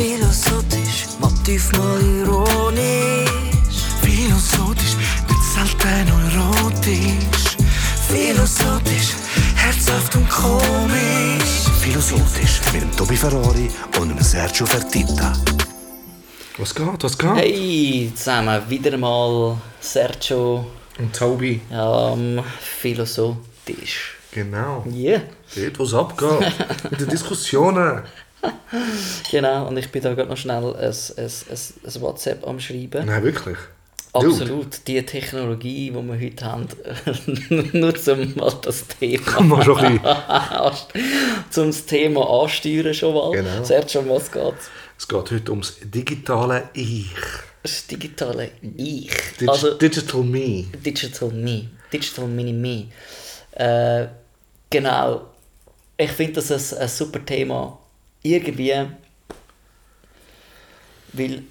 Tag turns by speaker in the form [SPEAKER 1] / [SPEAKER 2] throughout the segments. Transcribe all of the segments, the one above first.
[SPEAKER 1] Philosophisch, Motiv mal ironisch. Philosophisch, nicht selten erotisch. Philosophisch, herzhaft und komisch.
[SPEAKER 2] Philosophisch mit dem Tobi Ferrari und dem Sergio Fertitta.
[SPEAKER 3] Was geht, was geht?
[SPEAKER 4] Hey, zusammen wieder mal Sergio
[SPEAKER 3] Und Tobi.
[SPEAKER 4] am Philosophisch.
[SPEAKER 3] Genau.
[SPEAKER 4] Ja,
[SPEAKER 3] Dort, wo es abgeht. Mit den Diskussionen.
[SPEAKER 4] genau. Und ich bin da gerade noch schnell ein, ein, ein, ein WhatsApp am Schreiben.
[SPEAKER 3] Nein, wirklich.
[SPEAKER 4] Absolut. Die Technologie, die wir heute haben, nur zum mal das Thema
[SPEAKER 3] Mal schon ein
[SPEAKER 4] zum das Thema ansteuern schon mal.
[SPEAKER 3] Genau.
[SPEAKER 4] Sergio, um was geht's?
[SPEAKER 3] Es geht heute ums digitale Ich.
[SPEAKER 4] Das digitale Ich.
[SPEAKER 3] Dig
[SPEAKER 4] Also,
[SPEAKER 3] Digital Me.
[SPEAKER 4] Digital Me. Digital Mini Me. Äh, genau. Ich finde das ein, ein super Thema. Irgendwie. Weil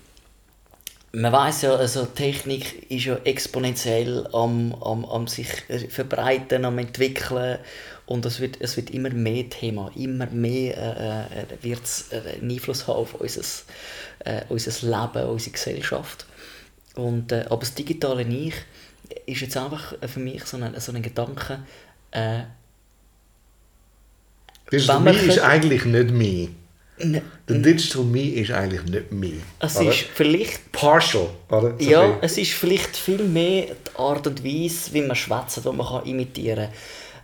[SPEAKER 4] man weiß ja, also Technik ist ja exponentiell am, am, am sich äh, verbreiten, am entwickeln und es wird, es wird immer mehr Thema, immer mehr äh, äh, wird es äh, einen Einfluss haben auf unser, äh, unser Leben, unsere Gesellschaft. Und, äh, aber das digitale Ich ist jetzt einfach äh, für mich so ein, so ein Gedanke, äh,
[SPEAKER 3] Digital Me ist eigentlich nicht Me.
[SPEAKER 4] ne,
[SPEAKER 3] Der Digital Me ist eigentlich nicht Me.
[SPEAKER 4] es
[SPEAKER 3] oder?
[SPEAKER 4] ist vielleicht
[SPEAKER 3] partial, oder? So
[SPEAKER 4] Ja, es ist vielleicht viel mehr die Art und Weise, wie man schwätzt, die man kann imitieren kann.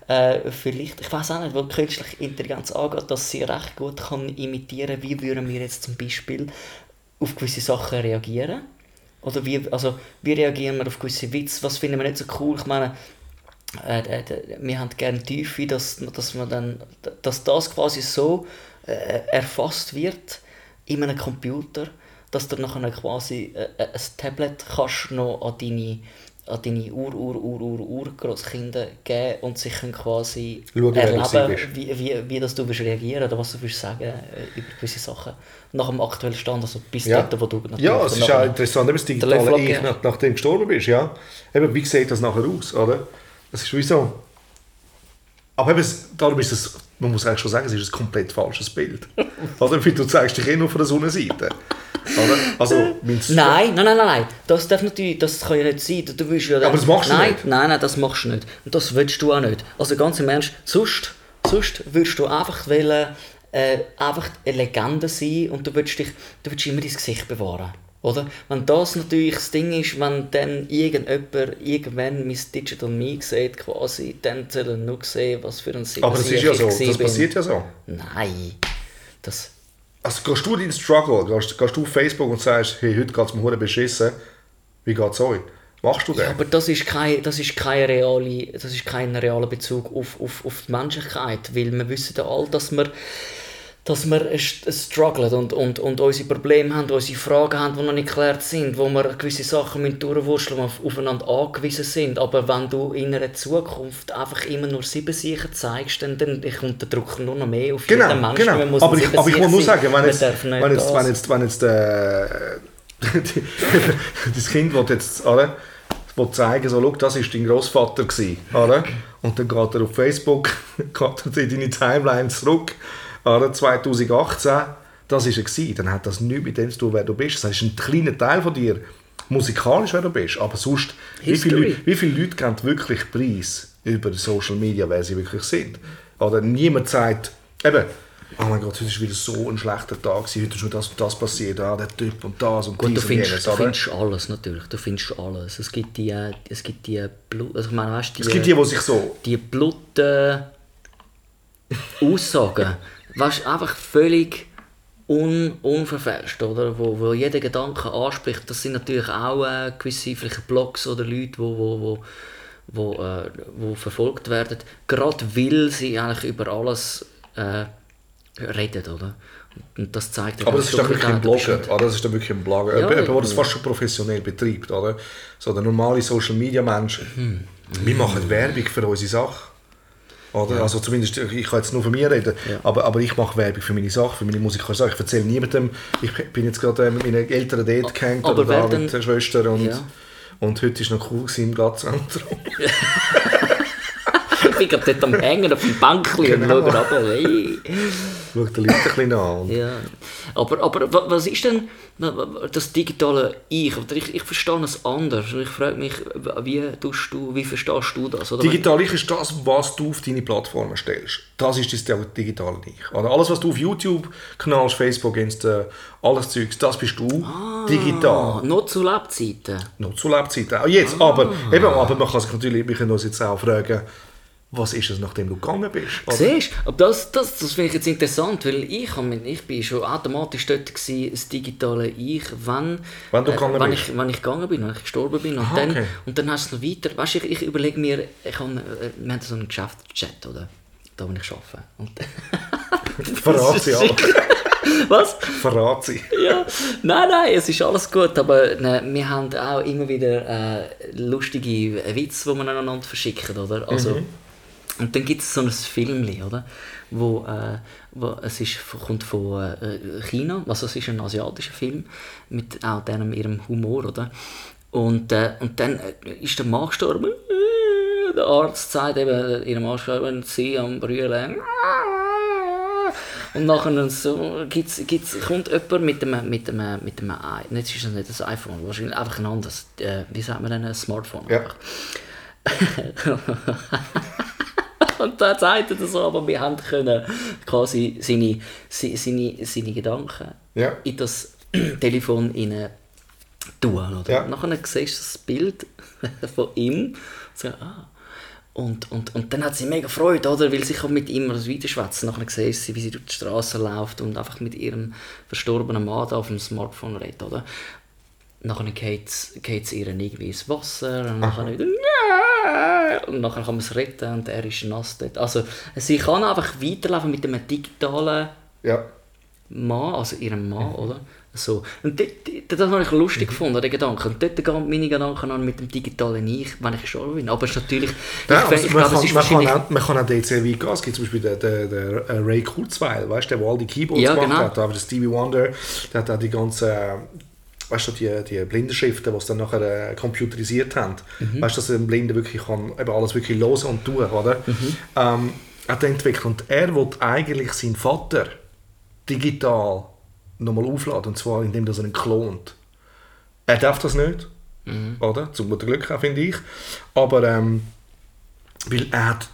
[SPEAKER 4] Äh, vielleicht, ich weiß auch nicht, weil künstliche Intelligenz angeht, dass sie recht gut kann imitieren wie würden wir jetzt zum Beispiel auf gewisse Sachen reagieren. Oder wie, also, wie reagieren wir auf gewisse Witze, was finden wir nicht so cool. Ich meine, äh, wir haben gerne Tiefe, dass, dass, man dann, dass das quasi so äh, erfasst wird in einem Computer, dass du nachher quasi äh, äh, ein Tablet kannst noch an deine, an deine Ur, Ur, Ur, Ur, Urgroßkinder geben und sie können quasi
[SPEAKER 3] Schauen,
[SPEAKER 4] erleben, wie, wie, wie das du willst reagieren oder was du willst sagen äh, über gewisse Sachen. Nach dem aktuellen Stand, also bis
[SPEAKER 3] Ja.
[SPEAKER 4] dort, wo du natürlich
[SPEAKER 3] Ja, es ist auch interessant, eben das digitale Ich, nachdem du gestorben bist, ja. Eben, wie sieht das nachher aus, oder? Das ist wie so. Aber eben, darum ist es, man muss eigentlich schon sagen, es ist ein komplett falsches Bild. oder? Weil du zeigst dich eh nur von der Sonnenseite. Oder? Also,
[SPEAKER 4] Nein, nein, nein, nein, nein. Das darf natürlich, das kann ja nicht sein. Du willst ja
[SPEAKER 3] Aber das machst du
[SPEAKER 4] nein,
[SPEAKER 3] nicht.
[SPEAKER 4] Nein, nein, das machst du nicht. Und das willst du auch nicht. Also ganz im Ernst, sonst, sonst würdest du einfach wollen, äh, einfach eine Legende sein und du willst dich, du willst immer dein Gesicht bewahren. Oder? Wenn das natürlich das Ding ist, wenn dann irgendjemand irgendwann mein Digital Me sieht, quasi, dann soll er nur sehen, was für ein
[SPEAKER 3] aber das ist ja so, das
[SPEAKER 4] bin.
[SPEAKER 3] passiert ja so.
[SPEAKER 4] Nein. Das,
[SPEAKER 3] Also gehst du in den Struggle, gehst, gehst du auf Facebook und sagst, hey, heute geht es mir hure beschissen, wie geht es euch? Machst du das?
[SPEAKER 4] Ja, aber das ist kein, das ist kein, reale, das ist kein realer Bezug auf, auf, auf die Menschlichkeit, weil wir wissen ja alle, dass wir, dass wir st- strugglen und, und, und unsere Probleme haben, unsere Fragen haben, die noch nicht geklärt sind, wo wir gewisse Sachen durchwurschteln müssen, auf, aufeinander angewiesen sind. Aber wenn du in einer Zukunft einfach immer nur sieben Sicher zeigst, dann, dann kommt der Druck nur noch mehr auf
[SPEAKER 3] Genau,
[SPEAKER 4] jeden Menschen.
[SPEAKER 3] genau.
[SPEAKER 4] Man muss
[SPEAKER 3] aber, ich, aber ich muss nur sagen, wenn jetzt, wenn jetzt,
[SPEAKER 4] das.
[SPEAKER 3] wenn jetzt, wenn jetzt äh, das Kind will jetzt, oder, will zeigen, so, schau, das war dein Großvater oder? Und dann geht er auf Facebook, geht er in deine Timeline zurück, oder, 2018, das war er. Dann hat das nichts mit dem zu tun, wer du bist. Das ist ein kleiner Teil von dir, musikalisch, wer du bist, aber sonst, wie viele, wie viele Leute geben wirklich Preis über Social Media, wer sie wirklich sind? Oder niemand sagt, eben, oh mein Gott, heute war wieder so ein schlechter Tag, heute ist schon das und das passiert, ah, der Typ und das und
[SPEAKER 4] Gut, du
[SPEAKER 3] dies und
[SPEAKER 4] findest,
[SPEAKER 3] jenes,
[SPEAKER 4] du findest alles natürlich, du findest alles. Es gibt die, es gibt die Blut, also ich meine, weißt, die,
[SPEAKER 3] Es gibt die, die sich so,
[SPEAKER 4] die Blut äh, Aussagen, weißt, einfach völlig un, unverfälscht, oder? Wo, wo jeder Gedanke anspricht, das sind natürlich auch äh, gewisse vielleicht Blogs oder Leute, wo, wo, wo, wo, äh, wo verfolgt werden, gerade weil sie eigentlich über alles äh, reden, oder? Und das zeigt
[SPEAKER 3] aber das ist wirklich ein Blogger, oder? das ist dann wirklich ein Blogger,
[SPEAKER 4] Ja,
[SPEAKER 3] jemand, der das fast schon professionell betreibt, oder? So der normale Social Media Mensch,
[SPEAKER 4] Hm.
[SPEAKER 3] wir machen Werbung für unsere Sache. Oder? Also zumindest, ich kann jetzt nur von mir reden,
[SPEAKER 4] Ja.
[SPEAKER 3] aber, aber ich mache Werbung für meine Sache, für meine musikalische Sache. Ich erzähle niemandem, ich bin jetzt gerade äh, mit meinen Eltern dort gehängt oder da mit der Schwester und,
[SPEAKER 4] Ja.
[SPEAKER 3] und heute war noch cool im Glattzentrum.
[SPEAKER 4] Ich bin gerade dort am Hängen auf dem Bankli
[SPEAKER 3] Genau.
[SPEAKER 4] und schaue runter. Hey.
[SPEAKER 3] Schau die Leute ein bisschen an.
[SPEAKER 4] Ja. Aber, aber wa- was ist denn das digitale Ich? Oder Ich, ich verstehe es anders. Ich frage mich, wie, tust du, wie verstehst du das? Oder
[SPEAKER 3] Digital Ich ist das, was du auf deine Plattformen stellst. Das ist das digitale Ich. Oder alles, was du auf YouTube knallst, Facebook, Insta, alles Zeugs, das bist du digital.
[SPEAKER 4] Ah, noch zu Lebzeiten.
[SPEAKER 3] Noch zu Lebzeiten. Auch jetzt, aber, eben, aber man kann sich natürlich, wir können uns jetzt auch fragen, was ist es, nachdem du gegangen bist? Oder?
[SPEAKER 4] Siehst du? Aber das, das, das finde ich jetzt interessant, weil ich, ich bin schon automatisch dort gewesen, das digitale Ich, wenn,
[SPEAKER 3] Wenn du gegangen
[SPEAKER 4] wenn
[SPEAKER 3] bist?
[SPEAKER 4] Ich, wenn ich gegangen bin, wenn ich gestorben bin. Und,
[SPEAKER 3] Aha,
[SPEAKER 4] dann,
[SPEAKER 3] okay.
[SPEAKER 4] und dann hast du es noch weiter, weißt du, ich, ich überlege mir, ich hab, äh, wir haben so einen Geschäftschat, oder? Da, wo ich arbeite. Und
[SPEAKER 3] Verrat sie alle.
[SPEAKER 4] Was?
[SPEAKER 3] Verrat sie.
[SPEAKER 4] ja, nein, nein, es ist alles gut, aber ne, wir haben auch immer wieder äh, lustige Witze, die wir aneinander verschicken, oder? Also, Und dann gibt es so ein Filmli, oder? Wo, äh, wo, es ist, kommt von äh, China, also es ist ein asiatischer Film, mit auch dem, ihrem Humor, oder? Und, äh, und dann äh, ist der Mann gestorben, der Arzt sagt eben ihrem Mann gestorben, sie am Brüllen, und nachher so, gibt's, gibt's, kommt jemand mit einem, mit einem, mit einem jetzt ist es nicht ein iPhone, wahrscheinlich einfach ein anderes, äh, wie sagt man denn, ein Smartphone.
[SPEAKER 3] Ja.
[SPEAKER 4] Und dann sagt er das so, aber wir haben können quasi seine, se- seine, seine Gedanken
[SPEAKER 3] Ja.
[SPEAKER 4] in das Telefon rein tun. Oder?
[SPEAKER 3] Ja.
[SPEAKER 4] Nachher siehst du das Bild von ihm so, ah. und, und, und dann hat sie mega Freude, oder? weil sie kann mit ihm das weiterschwätzen. Nachher siehst du sie, wie sie durch die Straße läuft und einfach mit ihrem verstorbenen Mann auf dem Smartphone redet. Oder? Nachher geht es ihr irgendwie ins Wasser und nachher wieder und nachher kann man es retten und er ist nass dort. Also sie kann einfach weiterlaufen mit einem digitalen
[SPEAKER 3] Ja.
[SPEAKER 4] Mann, also ihrem Mann, oder? So. Und dort, das habe ich lustig gefunden, den Gedanken. Und dort gehen meine Gedanken an mit dem digitalen Ich, wenn ich gestorben bin. Aber es ist natürlich...
[SPEAKER 3] Ja,
[SPEAKER 4] ich,
[SPEAKER 3] also
[SPEAKER 4] ich
[SPEAKER 3] man,
[SPEAKER 4] glaube,
[SPEAKER 3] kann,
[SPEAKER 4] ist
[SPEAKER 3] man, kann
[SPEAKER 4] wahrscheinlich...
[SPEAKER 3] auch, man kann auch dort sehr weit gehen. Es gibt zum Beispiel den, den, den äh, Ray Kurzweil, weißt der, der all die Keyboards
[SPEAKER 4] Ja,
[SPEAKER 3] gemacht
[SPEAKER 4] genau.
[SPEAKER 3] hat. Aber der Stevie Wonder, der hat auch die ganzen, weißt du, die, die Blindenschriften, die sie dann nachher äh, computerisiert haben.
[SPEAKER 4] Mhm.
[SPEAKER 3] Weißt du, dass ein Blinder wirklich kann, eben alles wirklich hören und tun, oder?
[SPEAKER 4] Mhm.
[SPEAKER 3] Ähm, hat er entwickelt. Und er will eigentlich seinen Vater digital nochmal aufladen. Und zwar, indem er ihn klont. Er darf das nicht,
[SPEAKER 4] Mhm.
[SPEAKER 3] oder? Zum guten Glück auch, finde ich. Aber ähm, weil er hat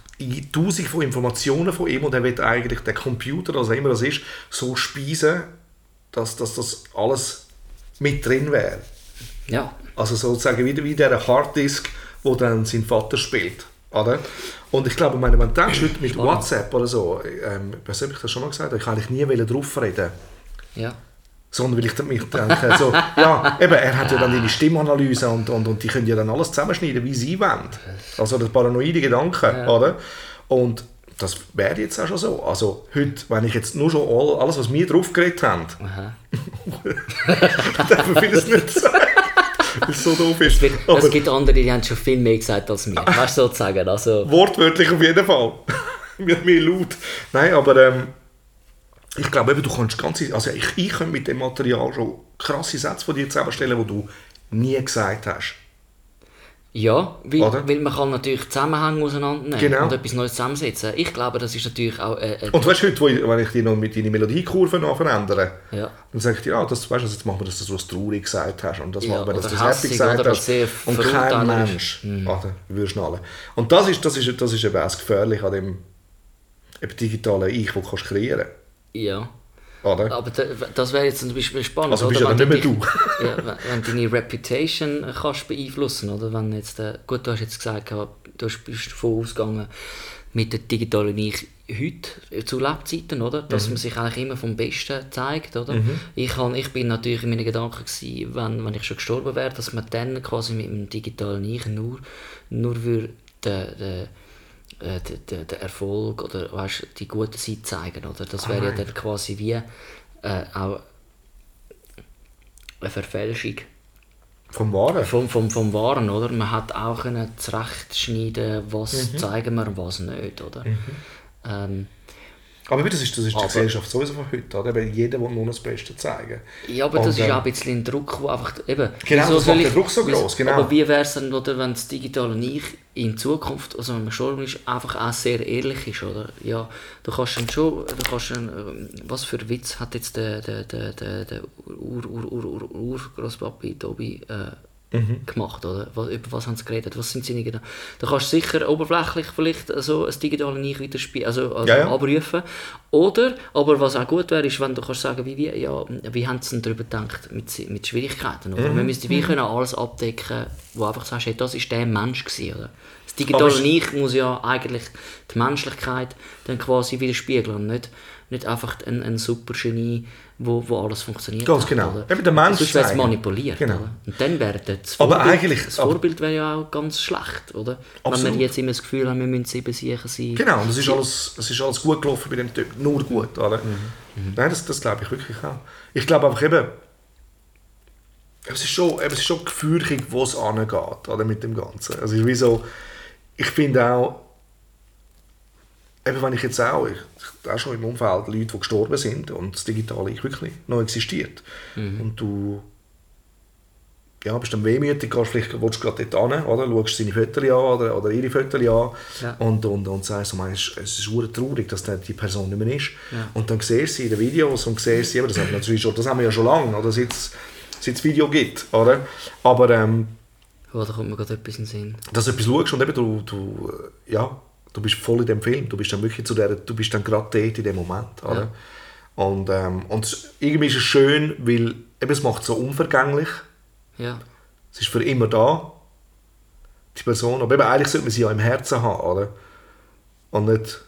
[SPEAKER 3] tausend von Informationen von ihm und er will eigentlich den Computer, was auch immer das ist, so speisen, dass, dass das alles mit drin wäre.
[SPEAKER 4] Ja.
[SPEAKER 3] Also sozusagen wie, wie der Harddisk, wo dann sein Vater spielt. Oder? Und ich glaube, meine, wenn du denkst, heute mit WhatsApp oder so, ähm, nicht, ob ich das schon mal gesagt habe, ich kann eigentlich nie drauf reden
[SPEAKER 4] Ja.
[SPEAKER 3] sondern weil ich dann mich denke, so, ja, eben, er hat ja dann ihre Stimmanalyse und, und, und die können ja dann alles zusammenschneiden, wie sie wollen. Also das paranoide Gedanken,
[SPEAKER 4] Ja.
[SPEAKER 3] oder? Und das wäre jetzt auch schon so. Also heute, wenn ich jetzt nur schon all, alles, was wir drauf geredet haben, darf man vieles nicht sagen. Es so doof ist.
[SPEAKER 4] Es, wird,
[SPEAKER 3] Aber
[SPEAKER 4] es gibt andere, die haben schon viel mehr gesagt als wir. Weißt du, sozusagen. Also,
[SPEAKER 3] wortwörtlich auf jeden Fall. Mit mir laut. Nein, aber ähm, ich glaube eben, du kannst ganze, also ich, ich könnte mit dem Material schon krasse Sätze von dir zusammenstellen, die du nie gesagt hast.
[SPEAKER 4] Ja, weil,
[SPEAKER 3] Oder?
[SPEAKER 4] weil man kann natürlich Zusammenhänge auseinandernehmen
[SPEAKER 3] Genau.
[SPEAKER 4] und etwas Neues zusammensetzen. Ich glaube, das ist natürlich auch... Äh, äh,
[SPEAKER 3] Und weißt du, heute, wenn ich dir noch mit deine Melodiekurve noch verändere,
[SPEAKER 4] ja.
[SPEAKER 3] dann sage ich dir, ah, das, weißt du, jetzt machen wir, dass du was traurig gesagt hast und das
[SPEAKER 4] Ja,
[SPEAKER 3] machen wir, dass du das happy gesagt
[SPEAKER 4] oder
[SPEAKER 3] hast.
[SPEAKER 4] sehr
[SPEAKER 3] Und kein. Mensch oder, würde schnallen. Und das ist, das ist, das ist eben auch das Gefährliche an dem eben digitalen Ich, das du kannst kreieren
[SPEAKER 4] ja.
[SPEAKER 3] Oder?
[SPEAKER 4] Aber da, das wäre jetzt zum Beispiel spannend.
[SPEAKER 3] Also bist
[SPEAKER 4] oder?
[SPEAKER 3] ja
[SPEAKER 4] Wenn
[SPEAKER 3] dann nicht mehr
[SPEAKER 4] dich- ja, wenn, wenn deine Reputation kannst beeinflussen oder? Wenn jetzt, äh, gut, du hast jetzt gesagt, du bist davon ausgegangen, mit der digitalen Ich heute zu Lebzeiten, oder? Dass man sich eigentlich immer vom Besten zeigt, oder? Ich, kann, ich bin natürlich in meinen Gedanken gewesen, wenn, wenn ich schon gestorben wäre, dass man dann quasi mit dem digitalen Ich nur, nur würde den, den, äh, den, den, Erfolg oder weißt, die gute Seite zeigen, oder? Das wäre ja dann quasi wie äh, auch eine Verfälschung
[SPEAKER 3] Vom Waren.
[SPEAKER 4] vom, vom, vom Waren, oder? Man hat auch können zurechtschneiden, was
[SPEAKER 3] Mhm.
[SPEAKER 4] zeigen wir was nicht, oder? Ähm,
[SPEAKER 3] Aber das ist, das ist die
[SPEAKER 4] Aber-
[SPEAKER 3] Gesellschaft sowieso von heute. Oder? Weil jeder will nur das Beste zeigen.
[SPEAKER 4] Ja, aber
[SPEAKER 3] Und,
[SPEAKER 4] das ist
[SPEAKER 3] ähm,
[SPEAKER 4] auch ein bisschen ein Druck, wo einfach eben...
[SPEAKER 3] Genau,
[SPEAKER 4] wieso
[SPEAKER 3] das macht
[SPEAKER 4] ich-
[SPEAKER 3] Druck so gross, genau.
[SPEAKER 4] Aber wie wäre es dann, oder, wenn das digitale Ich in Zukunft, also wenn man gestorben ist, einfach auch sehr ehrlich ist, oder? Ja, du kannst dann schon, du kannst dann, ähm, was für Witz hat jetzt der, der, der, der, der Ur, Ur, Ur, Ur, Ur Grosspapi Tobi äh,
[SPEAKER 3] Mhm.
[SPEAKER 4] gemacht, oder? Was, über was haben sie geredet? Was sind seine Gedanken? Da kannst du sicher oberflächlich vielleicht so ein digitales Ich wieder spielen, also, also
[SPEAKER 3] Ja, ja.
[SPEAKER 4] abrufen. Oder, aber was auch gut wäre, ist, wenn du kannst sagen, wie, wie, ja, wie haben sie denn darüber gedacht mit, mit Schwierigkeiten? Oder?
[SPEAKER 3] Mhm.
[SPEAKER 4] Wir müssten wie können alles abdecken, wo einfach sagst, hey, das ist der Mensch gewesen, oder? Das digitale Ich muss ja eigentlich die Menschlichkeit dann quasi widerspiegeln und nicht, nicht einfach ein, ein super Genie, wo, wo alles funktioniert.
[SPEAKER 3] Ganz
[SPEAKER 4] hat,
[SPEAKER 3] genau.
[SPEAKER 4] Oder?
[SPEAKER 3] Eben den Mensch
[SPEAKER 4] Sonst wäre es manipuliert.
[SPEAKER 3] Genau.
[SPEAKER 4] Oder? Und dann wäre das
[SPEAKER 3] Aber
[SPEAKER 4] Vorbild,
[SPEAKER 3] eigentlich-
[SPEAKER 4] das
[SPEAKER 3] aber-
[SPEAKER 4] Vorbild wäre ja auch ganz schlecht, oder? Wenn
[SPEAKER 3] Absolut.
[SPEAKER 4] wir jetzt immer das Gefühl haben, wir müssen sieben sicher sein.
[SPEAKER 3] Genau, und es ist alles, es ist alles gut gelaufen bei dem Typ. Nur gut. Oder?
[SPEAKER 4] Mhm.
[SPEAKER 3] Nein, das, das glaube ich wirklich auch. Ich glaube einfach eben, es ist schon, es ist schon gefürchtig, wo es angeht oder, mit dem Ganzen. Also es ist wie so, ich finde auch, eben wenn ich jetzt auch, ich, auch schon im Umfeld Leute, die gestorben sind und das digitale Ich wirklich noch existiert.
[SPEAKER 4] Mhm.
[SPEAKER 3] Und du ja, bist dann wehmütig, gehst vielleicht willst du gerade dort hin, oder? schaust seine Fotos an oder, oder ihre Fotos an
[SPEAKER 4] Ja.
[SPEAKER 3] und, und, und sagst, so, es ist- verdammt traurig, dass da die Person nicht mehr ist.
[SPEAKER 4] Ja.
[SPEAKER 3] Und dann siehst du sie in den Videos und siehst sie, eben, das, haben wir natürlich schon, das haben wir ja schon lange, oder? Seit es seit es Video gibt. Oder? Aber ähm,
[SPEAKER 4] Oh, da kommt mir gerade etwas in den Sinn.
[SPEAKER 3] dass du etwas schaust und eben du, du, äh, ja, du bist voll in dem Film, du bist dann wirklich zu der, du bist dann gerade dort in dem Moment. Oder? Und, ähm, und irgendwie ist es schön, weil eben, es macht so unvergänglich.
[SPEAKER 4] Ja.
[SPEAKER 3] Es ist für immer da, die Person. Aber eben, eigentlich sollte man sie ja im Herzen haben, oder? Und nicht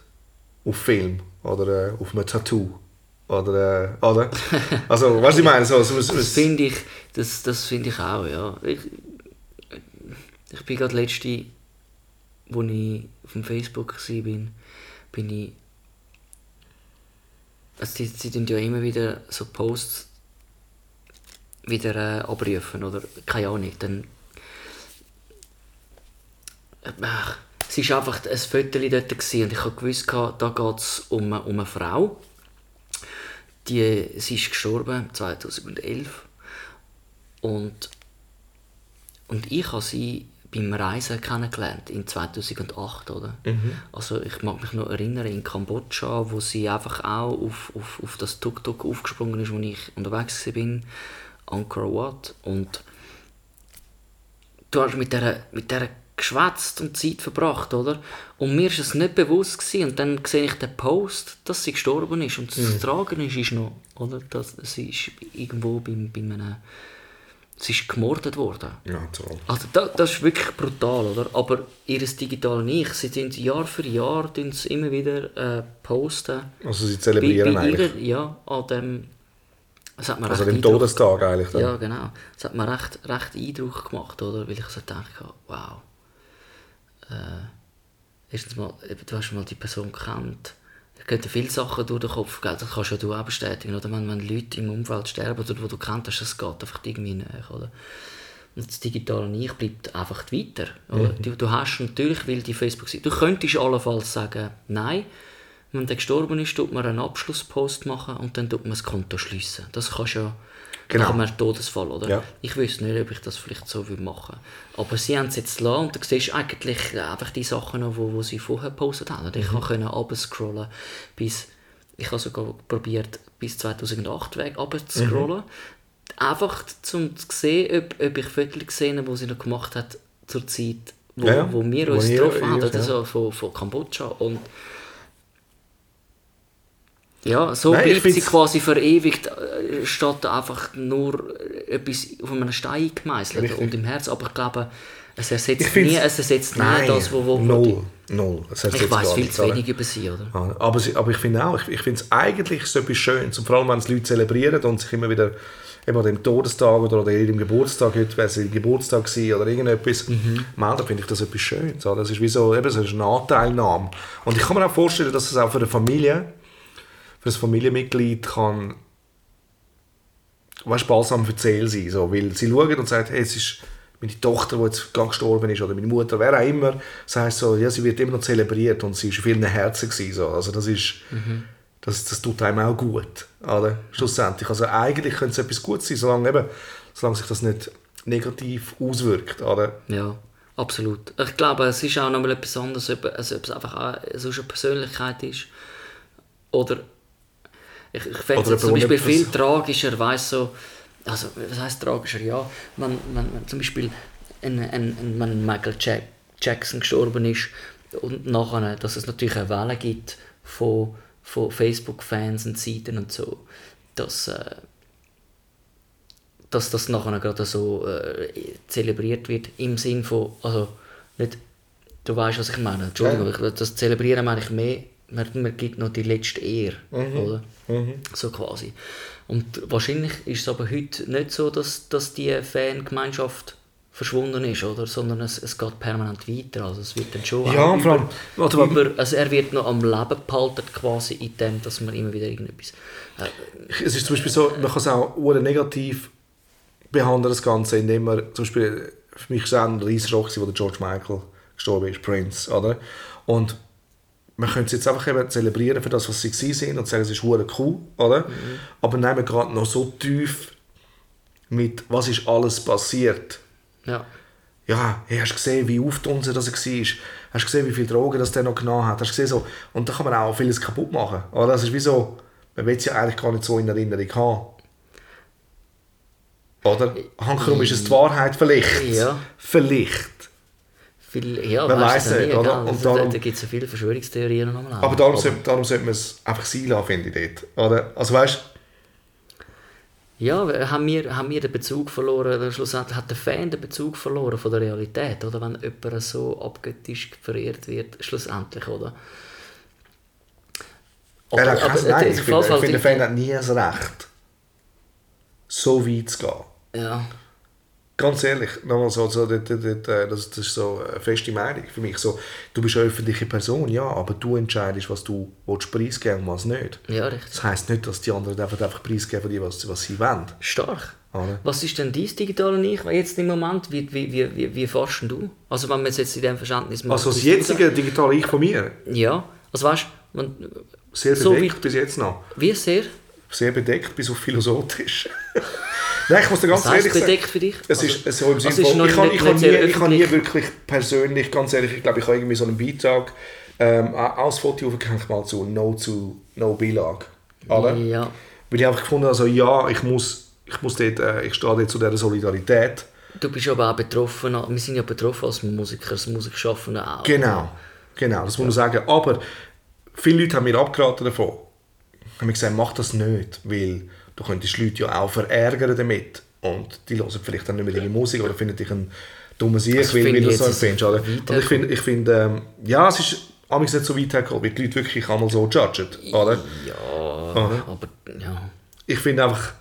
[SPEAKER 3] auf Film oder äh, auf einem Tattoo. Oder, äh, oder? Also, was ich meine, so, so, so,
[SPEAKER 4] Das finde ich, das, das finde ich auch, ja. Ich, ich bin gerade letzte, wo ich auf dem Facebook war, bin, ich. Also sie, sie tun ja immer wieder so Posts wieder äh, abrufen oder keine Ahnung. Dann, Ach, es war einfach ein Foto dort und ich habe gewusst, da geht es um, eine- um eine Frau. Die, sie ist gestorben 2011 und, und ich habe sie beim Reisen kennengelernt in 2008, oder? Also ich mag mich noch erinnern, in Kambodscha, wo sie einfach auch auf, auf, auf das Tuk-Tuk aufgesprungen ist, wo ich unterwegs war, Angkor Wat. Und du hast mit der, mit der geschwätzt und Zeit verbracht, oder? Und mir ist es nicht bewusst gewesen. Und dann sehe ich den Post, dass sie gestorben ist. Und das Tragen ist, ist noch, oder? Das, sie ist irgendwo bei, bei einem... Sie ist gemordet worden.
[SPEAKER 3] Ja, toll.
[SPEAKER 4] Also da, das ist wirklich brutal, oder? Aber ihr digitales Ich, sie tun Jahr für Jahr sie immer wieder äh, posten.
[SPEAKER 3] Also sie zelebrieren
[SPEAKER 4] bei, bei
[SPEAKER 3] eigentlich.
[SPEAKER 4] ihrer- ja, an dem... Das hat mir
[SPEAKER 3] Also dem Todestag eigentlich. Dann.
[SPEAKER 4] ja, genau. Das hat mir recht, recht Eindruck gemacht, oder? Weil ich so dachte, wow. Äh, erstens mal, du hast mal die Person gekannt. Gehen dir viele Sachen durch den Kopf, gell? das kannst ja du auch bestätigen. Oder wenn, wenn Leute im Umfeld sterben, oder wo du kennst, das geht einfach irgendwie nicht. Oder? Und das digitale Ich bleibt einfach weiter. Oder? Du, du hast natürlich, weil die facebook Du könntest allenfalls sagen, nein, wenn der gestorben ist, tut man einen Abschlusspost machen und dann tut man das Konto schließen. Das kannst ja
[SPEAKER 3] Genau.
[SPEAKER 4] nach einem Todesfall, oder?
[SPEAKER 3] Ja.
[SPEAKER 4] Ich wüsste nicht, ob ich das vielleicht so würde machen Aber sie haben es jetzt gelassen und du siehst eigentlich einfach die Sachen noch, wo, wo sie vorher gepostet haben. Und Ich
[SPEAKER 3] Mhm.
[SPEAKER 4] konnte runterscrollen bis, ich habe sogar probiert, bis 2008 weg runterzuscrollen.
[SPEAKER 3] Mhm.
[SPEAKER 4] Einfach um zu sehen, ob, ob ich Fotos gesehen habe, die sie noch gemacht hat zur Zeit, wo,
[SPEAKER 3] Ja, ja.
[SPEAKER 4] wo wir uns getroffen haben, oder so, von, von Kambodscha. Und ja, so
[SPEAKER 3] Nein,
[SPEAKER 4] bleibt sie quasi verewigt, äh, statt einfach nur etwas auf einem Stein gemeißelt
[SPEAKER 3] Richtig.
[SPEAKER 4] und im Herz. Aber ich glaube, es ersetzt nie, es ersetzt nie das, wo, wo,
[SPEAKER 3] Null. Null.
[SPEAKER 4] Ich weiß viel zu wenig über sie, oder?
[SPEAKER 3] Ja, Aber, aber ich finde auch, ich, ich finde es eigentlich so etwas Schönes. Und vor allem, wenn es Leute zelebrieren und sich immer wieder eben an dem Todestag oder an ihrem Geburtstag, heute wäre es ihr Geburtstag gewesen oder irgendetwas, melden, finde ich das etwas Schönes. oder? Das ist wie so, eben, so eine Anteilnahme. Und ich kann mir auch vorstellen, dass es auch für eine Familie, für ein Familienmitglied kann weißt, balsam erzählen sein. So, weil sie schauen und sagen, hey, es ist meine Tochter, die jetzt gerade gestorben ist, oder meine Mutter, wer auch immer, das heisst so, ja, sie wird immer noch zelebriert und sie war in vielen Herzen. Gewesen, so. Also das ist, das, das tut einem auch gut, oder? Schlussendlich. Also eigentlich könnte es etwas Gutes sein, solange, eben, solange sich das nicht negativ auswirkt, oder?
[SPEAKER 4] Ja, absolut. Ich glaube, es ist auch noch mal etwas anderes, ob, also, ob es einfach so eine Persönlichkeit ist. Oder ich, ich fände es zum Beispiel viel tragischer, weiss so, also was heisst tragischer? Ja, wenn, wenn, wenn zum Beispiel ein, ein, ein, wenn Michael Jack, Jackson gestorben ist und nachher, dass es natürlich eine Welle gibt von, von Facebook-Fans und Seiten und so, dass, äh, dass das nachher gerade so äh, zelebriert wird im Sinn von, also nicht, du weißt was ich meine, Entschuldigung, ich, das Zelebrieren meine ich mehr, man, man gibt noch die letzte Ehre, oder? So quasi. Und wahrscheinlich ist es aber heute nicht so, dass, dass die Fangemeinschaft verschwunden ist, oder? Sondern es, es geht permanent weiter, also es wird dann schon
[SPEAKER 3] Ja, vor allem- mal.
[SPEAKER 4] über, also er wird noch am Leben behalten quasi in dem, dass man immer wieder irgendetwas äh,
[SPEAKER 3] Es ist zum Beispiel so, man kann es auch negativ behandeln, das Ganze, indem man zum Beispiel, für mich war es auch ein gewesen, wo der George Michael gestorben ist, Prince, oder? Und man könnte es jetzt einfach eben zelebrieren für das, was sie sind und sagen, es ist hure cool, oder? Aber nehmen wir gerade noch so tief mit, was ist alles passiert.
[SPEAKER 4] ja.
[SPEAKER 3] Ja, hey, hast du gesehen, wie auftunsen das er war? Hast du gesehen, wie viele Drogen das der noch genommen hat? Hast du gesehen, so, und da kann man auch vieles kaputt machen. Oder? Das ist wie so, man will es ja eigentlich gar nicht so in Erinnerung haben. Oder? Hankerum ist es die Wahrheit vielleicht.
[SPEAKER 4] Ja.
[SPEAKER 3] Vielleicht.
[SPEAKER 4] Viel, ja,
[SPEAKER 3] nicht,
[SPEAKER 4] nie,
[SPEAKER 3] oder? Und
[SPEAKER 4] da
[SPEAKER 3] darum-
[SPEAKER 4] da gibt es ja viele Verschwörungstheorien noch am Leben.
[SPEAKER 3] Aber darum, sollte, darum sollte man es einfach sein lassen, finde ich dort. Oder? Also weißt
[SPEAKER 4] Ja, haben wir, haben wir den Bezug verloren, oder schlussendlich hat der Fan den Bezug verloren von der Realität, oder? Wenn jemand so abgöttisch verehrt wird, schlussendlich, oder?
[SPEAKER 3] er hat kein, nein,
[SPEAKER 4] äh,
[SPEAKER 3] ich finde, der Fan hat nie das Recht, so weit zu gehen.
[SPEAKER 4] Ja,
[SPEAKER 3] Ganz ehrlich, nochmal so, so dort, dort, dort, äh, das, das ist so eine feste Meinung für mich. So, du bist eine öffentliche Person, ja, aber du entscheidest, was du willst preisgeben und was nicht.
[SPEAKER 4] ja, richtig.
[SPEAKER 3] Das heisst nicht, dass die anderen einfach, einfach preisgeben, die, was, was sie wollen.
[SPEAKER 4] Stark.
[SPEAKER 3] Oder?
[SPEAKER 4] Was ist denn dein digitale Ich jetzt im Moment? Wie, wie, wie, wie, denn du? Also wenn man es jetzt in diesem Verständnis macht.
[SPEAKER 3] Also das jetzige digitale Ich von mir,
[SPEAKER 4] Ja, also weißt du,
[SPEAKER 3] sehr
[SPEAKER 4] So
[SPEAKER 3] bedeckt
[SPEAKER 4] wie-
[SPEAKER 3] bis jetzt noch.
[SPEAKER 4] wie sehr?
[SPEAKER 3] Sehr bedeckt bis auf philosophisch. Nein, ich muss dir ganz ehrlich sagen,
[SPEAKER 4] bedeckt für dich?
[SPEAKER 3] Es
[SPEAKER 4] Also-
[SPEAKER 3] ist so im Sinne
[SPEAKER 4] also ist
[SPEAKER 3] von, ich habe nie, habe nie wirklich persönlich, ganz ehrlich, ich glaube, ich habe irgendwie so einen Beitrag ähm, als Foto aufgehängt mal zu No zu No Beilage. Oder?
[SPEAKER 4] Ja.
[SPEAKER 3] Weil ich einfach gefunden habe, also, ja, ich muss, ich muss dort, äh, ich stehe dort zu dieser Solidarität.
[SPEAKER 4] Du bist aber auch betroffen, wir sind ja betroffen als Musiker, als Musikschaffende auch.
[SPEAKER 3] Genau, genau, das muss man sagen. Aber viele Leute haben mir abgeraten davon. Haben mir gesagt, mach das nicht, weil du könntest Leute ja auch verärgern damit. Und die hören vielleicht dann nicht mehr deine Musik oder finden dich ein dummer Sieg,
[SPEAKER 4] Das
[SPEAKER 3] weil, weil du so empfindest. Oder? Und ich finde, ich finde ähm, ja, es ist amigs nicht so weit hergekommen, weil die Leute wirklich einmal so judgen. Oder?
[SPEAKER 4] Ja,
[SPEAKER 3] Oder?
[SPEAKER 4] aber ja.
[SPEAKER 3] Ich finde einfach,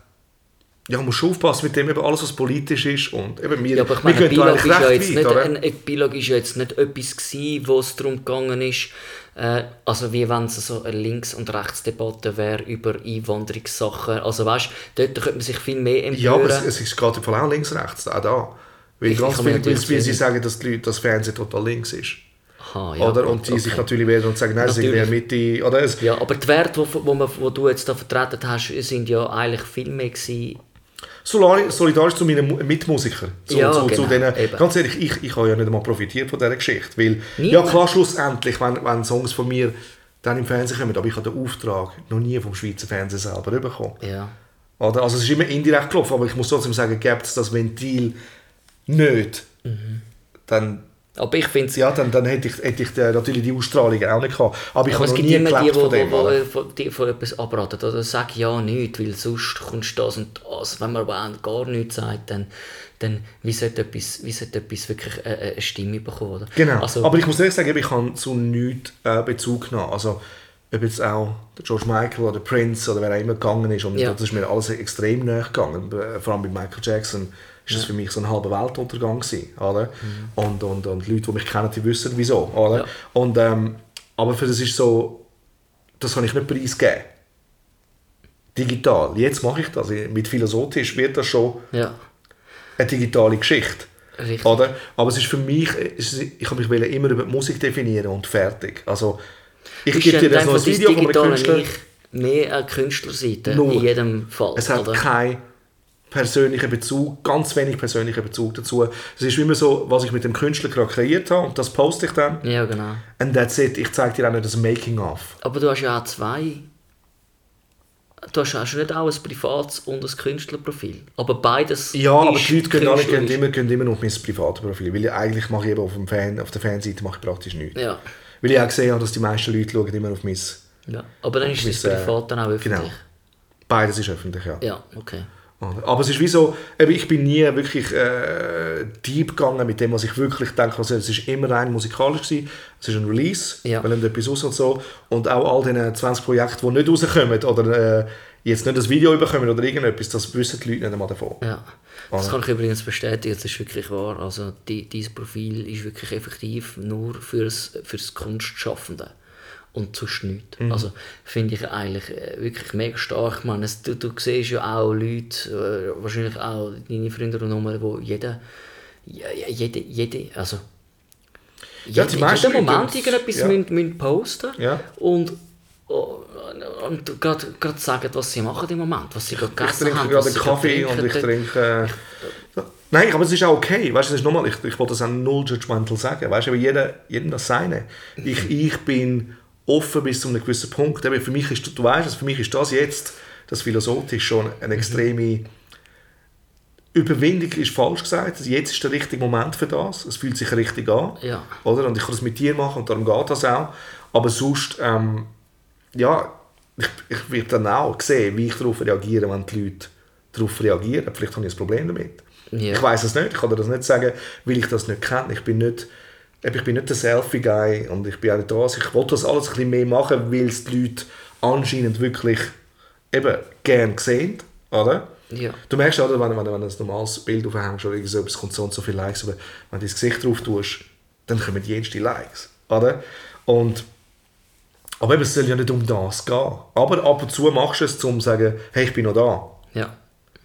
[SPEAKER 3] ja, man muss schon aufpassen mit dem, eben alles, was politisch ist. Und eben, wir,
[SPEAKER 4] Ja, aber ich
[SPEAKER 3] wir
[SPEAKER 4] meine,
[SPEAKER 3] da
[SPEAKER 4] Bilog ist, ja jetzt
[SPEAKER 3] weit,
[SPEAKER 4] nicht, ein, Bilog ist ja jetzt nicht etwas gewesen, wo es darum gegangen ist, äh, also wie wenn es so eine Links- und Rechtsdebatte wäre über Einwanderungssachen. Also weißt, dort könnte man sich viel mehr empören.
[SPEAKER 3] Ja, aber es, es ist gerade im Fall auch links, rechts, auch da. Weil
[SPEAKER 4] Ich-
[SPEAKER 3] ganz viele, weil sie sagen, dass die Leute, das Fernsehen total links ist.
[SPEAKER 4] Aha, ja,
[SPEAKER 3] oder? Und die
[SPEAKER 4] okay.
[SPEAKER 3] sich natürlich wehren und sagen, nein, sie sind in der Mitte. Oder? Es,
[SPEAKER 4] Ja, aber die Werte, wo, wo, man, wo du jetzt da vertreten hast, sind ja eigentlich viel mehr gewesen.
[SPEAKER 3] Solidarisch zu meinen Mu- Mitmusikern. Zu,
[SPEAKER 4] Ja,
[SPEAKER 3] zu, zu
[SPEAKER 4] genau,
[SPEAKER 3] denen,
[SPEAKER 4] eben.
[SPEAKER 3] ganz ehrlich, ich, ich habe ja nicht einmal profitiert von dieser Geschichte. Weil,
[SPEAKER 4] Nie.
[SPEAKER 3] ja klar, schlussendlich, wenn, wenn Songs von mir dann im Fernsehen kommen, aber ich habe den Auftrag noch nie vom Schweizer Fernsehen selber bekommen.
[SPEAKER 4] Ja.
[SPEAKER 3] Oder? Also es ist immer indirekt gelaufen, aber ich muss trotzdem sagen, gibt es das Ventil nicht,
[SPEAKER 4] Mhm.
[SPEAKER 3] dann,
[SPEAKER 4] Aber ich finde es
[SPEAKER 3] ja, dann, dann hätte ich, hätte ich äh, natürlich die Ausstrahlung auch nicht gehabt. Aber ich
[SPEAKER 4] Aber
[SPEAKER 3] habe
[SPEAKER 4] es
[SPEAKER 3] noch
[SPEAKER 4] gibt
[SPEAKER 3] nie
[SPEAKER 4] immer die,
[SPEAKER 3] von dem.
[SPEAKER 4] die,
[SPEAKER 3] oder?
[SPEAKER 4] die, von, etwas abraten. Oder sag ja nicht, weil sonst kommst du das und das. Wenn man aber gar nichts sagt, dann, dann wie, sollte etwas, wie sollte etwas wirklich eine, eine Stimme bekommen? Oder?
[SPEAKER 3] Genau.
[SPEAKER 4] Also,
[SPEAKER 3] aber ich muss ehrlich sagen, ich habe zu nichts äh, Bezug genommen. Also, ob jetzt auch der George Michael oder Prince oder wer auch immer gegangen ist. Und
[SPEAKER 4] Ja.
[SPEAKER 3] das ist mir alles extrem nahe gegangen. Äh, Vor allem bei Michael Jackson ist das für mich so ein halber Weltuntergang gewesen, oder? Und, und, und Leute, die mich kennen, die wissen wieso, oder?
[SPEAKER 4] Mhm. Ja.
[SPEAKER 3] Und, ähm, aber für das ist so, das kann ich nicht preisgeben. Digital. Jetzt mache ich das. Mit Philosophisch wird das schon
[SPEAKER 4] ja,
[SPEAKER 3] eine digitale Geschichte.
[SPEAKER 4] Richtig.
[SPEAKER 3] Oder? Aber es ist für mich, ich habe mich immer über die Musik definieren und fertig. Also, ich gebe dir das noch ein Video von einem Künstler.
[SPEAKER 4] Ich mehr eine Künstlerseite
[SPEAKER 3] Null.
[SPEAKER 4] in jedem Fall.
[SPEAKER 3] Es hat
[SPEAKER 4] oder?
[SPEAKER 3] keinen persönlichen Bezug, ganz wenig persönlichen Bezug dazu. Es ist immer so, was ich mit dem Künstler gerade kreiert habe und das poste ich dann.
[SPEAKER 4] Ja, genau.
[SPEAKER 3] And that's it. Ich zeige dir auch nicht das Making-of.
[SPEAKER 4] Aber du hast ja auch zwei. Du hast, hast nicht auch ein privates und ein Künstlerprofil. Aber beides.
[SPEAKER 3] Ja, aber
[SPEAKER 4] ist
[SPEAKER 3] die Leute gehen, alle, gehen, immer, gehen immer noch auf mein privates Profil, weil ich eigentlich mache ich eben auf, dem Fan, auf der Fanseite mache ich praktisch nichts.
[SPEAKER 4] Ja.
[SPEAKER 3] Weil ich auch gesehen habe, dass die meisten Leute schauen immer auf mein...
[SPEAKER 4] ja. Aber dann ist das
[SPEAKER 3] Mein, äh,
[SPEAKER 4] privat dann auch öffentlich.
[SPEAKER 3] Genau. Beides ist öffentlich, ja.
[SPEAKER 4] Ja, okay.
[SPEAKER 3] Aber es ist wie so, ich bin nie wirklich äh, deep gegangen mit dem, was ich wirklich denke. Also, es ist immer rein musikalisch gewesen. Es ist ein Release,
[SPEAKER 4] Ja.
[SPEAKER 3] weil nimmt etwas raus und so. Und auch all diese 20 Projekte, die nicht rauskommen oder äh, jetzt nicht das Video bekommen oder irgendetwas, das wissen die Leute nicht einmal davon.
[SPEAKER 4] Ja. Das kann ich übrigens bestätigen, das ist wirklich wahr. Also die, dieses Profil ist wirklich effektiv nur fürs, fürs Kunstschaffende und sonst nichts.
[SPEAKER 3] Mhm.
[SPEAKER 4] Also finde ich eigentlich äh, wirklich mega stark. Ich es, du, du siehst ja auch Leute, äh, wahrscheinlich auch deine Freunde und Nummer, wo jeder, jede, jede, also
[SPEAKER 3] Ja, die meisten
[SPEAKER 4] jeden Moment irgendetwas
[SPEAKER 3] ja.
[SPEAKER 4] müssen, müssen posten
[SPEAKER 3] Ja.
[SPEAKER 4] und oh, und gerade gerade sagen, was sie machen im Moment, was sie gerade
[SPEAKER 3] Ich
[SPEAKER 4] gegessen
[SPEAKER 3] trinke
[SPEAKER 4] haben,
[SPEAKER 3] gerade
[SPEAKER 4] was
[SPEAKER 3] einen
[SPEAKER 4] sie
[SPEAKER 3] Kaffee
[SPEAKER 4] gerade
[SPEAKER 3] und ich trinke... Äh, nein, aber es ist auch okay. Weißt du, es ist nochmal, ich, ich wollte das auch null judgmental sagen. Weißt du, aber jeder, jedem das seine. Ich, ich bin offen bis zu einem gewissen Punkt. Eben für mich ist, du weißt für mich ist das jetzt, das philosophisch schon eine extreme Überwindung ist falsch gesagt. Jetzt ist der richtige Moment für das. Es fühlt sich richtig an.
[SPEAKER 4] Ja.
[SPEAKER 3] Oder? Und ich kann das mit dir machen und darum geht das auch. Aber sonst, ähm, ja, ich, ich werde dann auch sehen, wie ich darauf reagiere, wenn die Leute darauf reagieren. Vielleicht habe ich ein Problem damit.
[SPEAKER 4] Ja.
[SPEAKER 3] Ich weiß es nicht. Ich kann dir das nicht sagen, weil ich das nicht kenne. Ich bin nicht, ich bin nicht der Selfie-Guy und ich bin auch nicht das. Ich wollte das alles ein bisschen mehr machen, weil es die Leute anscheinend wirklich eben gern sehen. Oder?
[SPEAKER 4] Ja.
[SPEAKER 3] Du merkst, oder, wenn, wenn, wenn du ein normales Bild aufhängst oder so etwas, kommt so und so viele Likes, aber wenn du das Gesicht drauf tust, dann kommen die jenste Likes. Oder? Und, aber eben, es soll ja nicht um das gehen. Aber ab und zu machst du es, um zu sagen, hey, ich bin noch da.
[SPEAKER 4] Ja.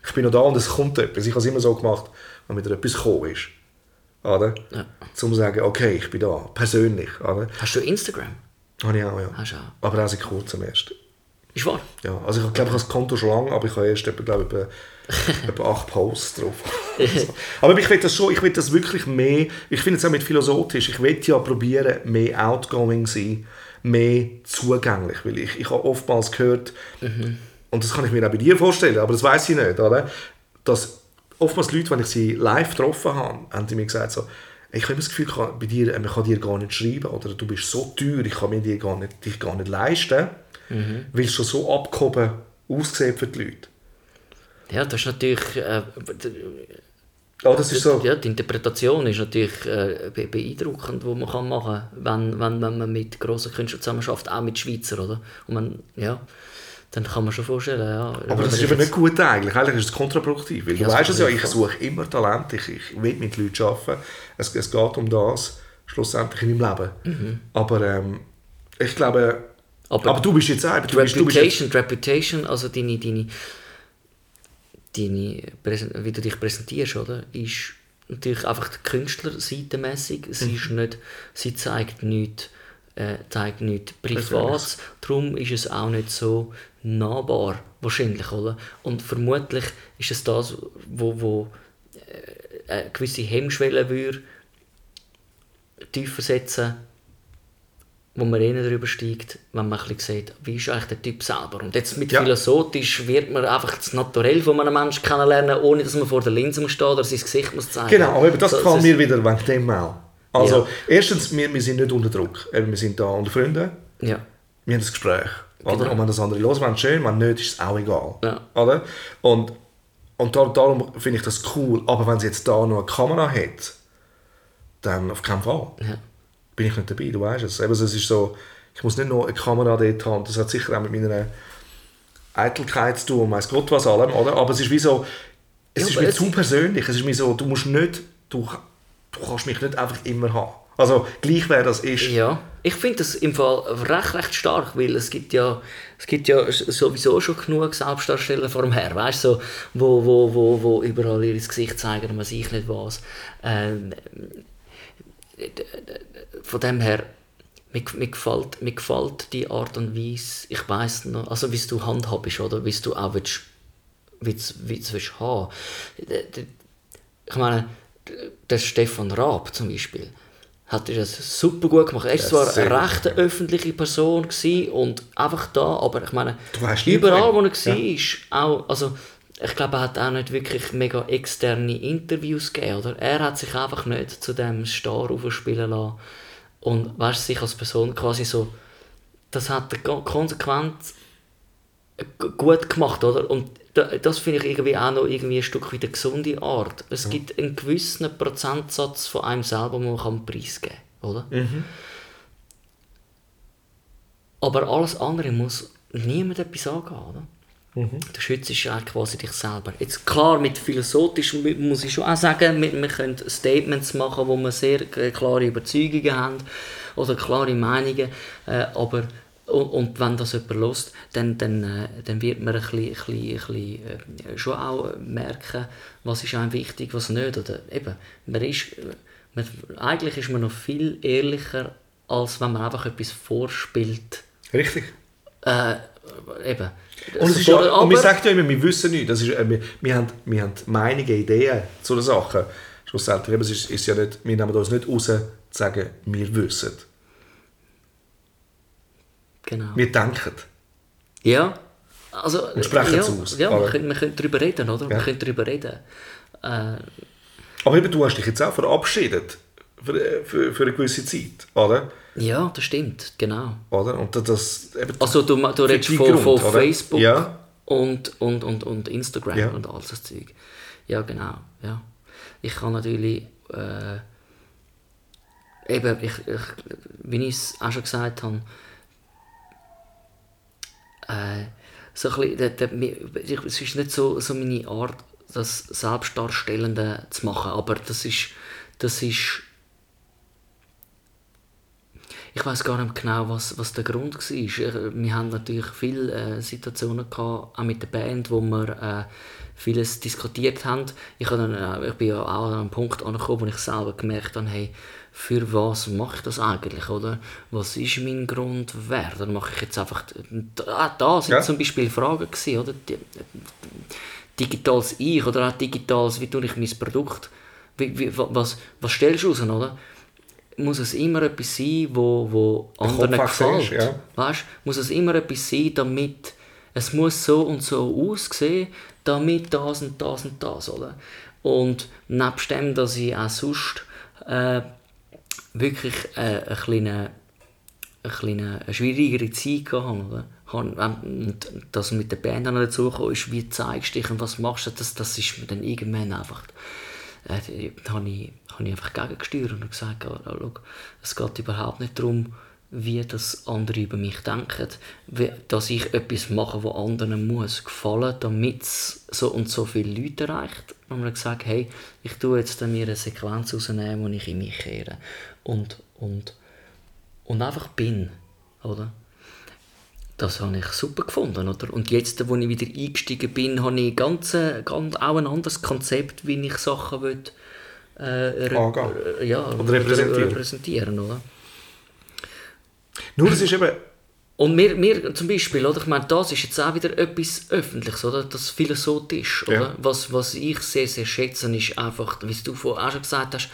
[SPEAKER 3] Ich bin noch da und es kommt etwas. Ich habe es immer so gemacht, wenn wieder etwas gekommen ist. Oder?
[SPEAKER 4] Ja.
[SPEAKER 3] Zum zu sagen, okay, ich bin da. Persönlich. Oder?
[SPEAKER 4] Hast du Instagram?
[SPEAKER 3] Habe ich auch, ja.
[SPEAKER 4] Hast du auch.
[SPEAKER 3] Aber auch seit kurzem erst.
[SPEAKER 4] Ist wahr?
[SPEAKER 3] Ja, also ich glaube, ich habe das Konto schon lange, aber ich habe erst etwa, glaube ich, etwa, acht Posts drauf. aber ich will das schon, ich will das wirklich mehr, ich finde es auch mit philosophisch, ich will ja probieren, mehr outgoing sein, mehr zugänglich, weil ich, ich habe oftmals gehört, und das kann ich mir auch bei dir vorstellen, aber das weiß ich nicht, oder? dass oftmals Leute, wenn ich sie live getroffen habe, haben die mir gesagt so, ich habe immer das Gefühl, kann- bei dir, man kann dir gar nicht schreiben oder du bist so teuer, ich kann mir dir gar nicht, dich gar nicht leisten, weil es schon so abgehoben aussieht für die Leute.
[SPEAKER 4] Ja, das ist natürlich. Äh,
[SPEAKER 3] Ja, das ist so.
[SPEAKER 4] ja, die Interpretation ist natürlich äh, be beeindruckend, die man kann machen kann, wenn, wenn, wenn man mit grossen Künstlern zusammenarbeitet, auch mit Schweizer, oder? Und man, ja, dann kann man schon vorstellen, ja.
[SPEAKER 3] Aber das ist eben nicht gut eigentlich. Eigentlich ist es kontraproduktiv. Weil du
[SPEAKER 4] Ja, das
[SPEAKER 3] weißt es ja, ich suche immer Talent, ich, ich will mit Leuten arbeiten. Es, es geht um das, schlussendlich in meinem Leben. Aber ähm, ich glaube, aber,
[SPEAKER 4] Aber
[SPEAKER 3] du bist jetzt auch, du bist, du bist jetzt,
[SPEAKER 4] Reputation, Reputation, also deine, deine, deine wie du dich präsentierst, oder, ist natürlich einfach die Künstlerseitenmässig. Sie,
[SPEAKER 3] Mhm.
[SPEAKER 4] ist nicht, sie zeigt nichts äh, zeigt nichts. Privates. Darum ist es auch nicht so nahbar, wahrscheinlich, oder? Und vermutlich ist es das, wo, wo äh, eine gewisse Hemmschwelle würde tiefer setzen wo man eher darüber steigt, wenn man ein bisschen sieht, wie ist eigentlich der Typ selber. Und jetzt mit
[SPEAKER 3] Ja.
[SPEAKER 4] philosophisch wird man einfach das Naturell von einem Menschen kennenlernen, ohne dass man vor der Linse stehen oder sein Gesicht muss zeigen.
[SPEAKER 3] Genau, aber das
[SPEAKER 4] So-
[SPEAKER 3] gefällt mir wieder wegen dem auch. Also,
[SPEAKER 4] Ja.
[SPEAKER 3] erstens, wir, wir sind nicht unter Druck. Wir sind da unter Freunden.
[SPEAKER 4] Ja.
[SPEAKER 3] Wir haben ein Gespräch. Oder?
[SPEAKER 4] Genau.
[SPEAKER 3] Und wenn das andere los wenn schön, wenn nicht, ist es auch egal.
[SPEAKER 4] Ja.
[SPEAKER 3] Oder? Und, und da, darum finde ich das cool. Aber wenn sie jetzt da noch eine Kamera hat, dann auf keinen Fall.
[SPEAKER 4] Ja.
[SPEAKER 3] Bin ich nicht dabei, du weißt es. Eben, es ist so, ich muss nicht noch eine Kamera dort haben. Das hat sicher auch mit meiner Eitelkeit zu tun und weiss Gott was allem, oder? Aber es ist wie so, es
[SPEAKER 4] Ja,
[SPEAKER 3] ist mir zu persönlich. Es ist mir so, du musst nicht, du, du kannst mich nicht einfach immer haben. Also, gleich wer das ist.
[SPEAKER 4] Ja, ich finde das im Fall recht, recht stark, weil es gibt ja, es gibt ja sowieso schon genug Selbstdarsteller vor dem Herr, weißt du, so, wo, wo, wo, wo überall ihr Gesicht zeigen und man sieht nicht was. Ähm, von dem her, mir, mir, gefällt, mir gefällt die Art und Weise, ich weiß noch, also wie du handhabst, oder wie du auch willst, willst, willst, willst haben. Ich meine, der Stefan Raab zum Beispiel, hat das super gut gemacht. Er war zwar eine recht öffentliche Person und einfach da, aber ich meine, überall, wo er war, ja. auch, also ich glaube, er hat auch nicht wirklich mega externe Interviews gegeben, oder? Er hat sich einfach nicht zu dem Star aufspielen lassen und weißt, sich als Person quasi so, das hat er konsequent gut gemacht, oder? Und das finde ich irgendwie auch noch irgendwie ein Stück eine gesunde Art. Es ja. gibt einen gewissen Prozentsatz von einem selber, den man preisgeben kann, oder? Mhm. Aber alles andere muss niemand etwas angehen, oder? Mhm. Du schützt ja quasi dich selber. Jetzt klar, mit philosophisch muss ich schon auch sagen, wir, wir können Statements machen, wo wir sehr klare Überzeugungen haben oder klare Meinungen, äh, aber und, und, wenn das jemand hört, dann, dann, äh, dann wird man ein bisschen, ein bisschen, ein bisschen, äh, schon auch merken, was ist einem wichtig, was nicht. Oder eben, man ist, man, eigentlich ist man noch viel ehrlicher, als wenn man einfach etwas vorspielt.
[SPEAKER 3] Richtig.
[SPEAKER 4] Äh, eben.
[SPEAKER 3] Und, ist, aber, und wir sagen ja immer, wir wissen nicht. Das ist, äh, wir, wir, haben, wir haben Meinungen, Ideen zu den Sachen. Schlussendlich eben, es ist, ist ja nicht, wir nehmen uns nicht raus, zu sagen, wir wissen.
[SPEAKER 4] Genau.
[SPEAKER 3] Wir denken.
[SPEAKER 4] Ja. Also,
[SPEAKER 3] und sprechen
[SPEAKER 4] ja,
[SPEAKER 3] es aus.
[SPEAKER 4] Ja, wir können, wir können darüber reden, oder? Ja. Wir können darüber reden. Äh,
[SPEAKER 3] aber eben, du hast dich jetzt auch verabschiedet für, für, für eine gewisse Zeit, oder?
[SPEAKER 4] Ja, das stimmt, genau.
[SPEAKER 3] Oder? Und das, eben
[SPEAKER 4] also du, du redest von, Grund, von Facebook ja. und, und, und, und Instagram ja. und all das Zeug. Ja, genau. Ja. Ich kann natürlich... Äh, eben, ich, ich, wie ich es auch schon gesagt habe, äh, so bisschen, es ist nicht so, so meine Art, das Selbstdarstellende zu machen, aber das ist, das ist ich weiß gar nicht genau, was, was der Grund war. Wir haben natürlich viele äh, Situationen gehabt, auch mit der Band, wo wir äh, vieles diskutiert haben. Ich, dann, äh, ich bin auch an einem Punkt angekommen, wo ich selber gemerkt habe, hey, für was mache ich das eigentlich, oder? Was ist mein Grundwert? Dann mache ich jetzt einfach... Ah, da sind ja. zum Beispiel Fragen gewesen, oder? Digitales Ich oder auch digitales, wie tue ich mein Produkt... Wie, wie, was, was stellst du raus, oder? Muss es immer etwas sein, wo, wo anderen gefällt? Ja. Weißt? Muss es immer etwas sein, damit... Es muss so und so aussehen, damit das und das und das, oder? Und nebst dem, dass ich auch sonst... Äh, wirklich äh, eine kleine, eine kleine eine schwierigere Zeit gehabt Und das mit der Band dann dazu kam, ist, wie zeigst du dich und was machst du, das, das ist mir dann irgendwann einfach, äh, da habe ich, hab ich einfach gegengesteuert und gesagt, oh, oh, es geht überhaupt nicht darum, wie das andere über mich denken, dass ich etwas mache, was anderen muss gefallen, damit es so und so viele Leute erreicht. Und man gesagt, hey, ich tue jetzt mir eine Sequenz rausnehmen, wo ich in mich kehre und, und, und einfach bin, oder? Das habe ich super gefunden, oder? Und jetzt, wo ich wieder eingestiegen bin, habe ich ganz, ganz auch ein anderes Konzept, wie ich Sachen will, äh,
[SPEAKER 3] re
[SPEAKER 4] ja,
[SPEAKER 3] oder repräsentieren.
[SPEAKER 4] repräsentieren, oder?
[SPEAKER 3] Nur, es ist eben...
[SPEAKER 4] Und mir, mir zum Beispiel, oder? ich meine, das ist jetzt auch wieder etwas Öffentliches, oder? das philosophisch, oder? Ja. Was, was ich sehr, sehr schätze, ist einfach, wie du vorhin auch schon gesagt hast,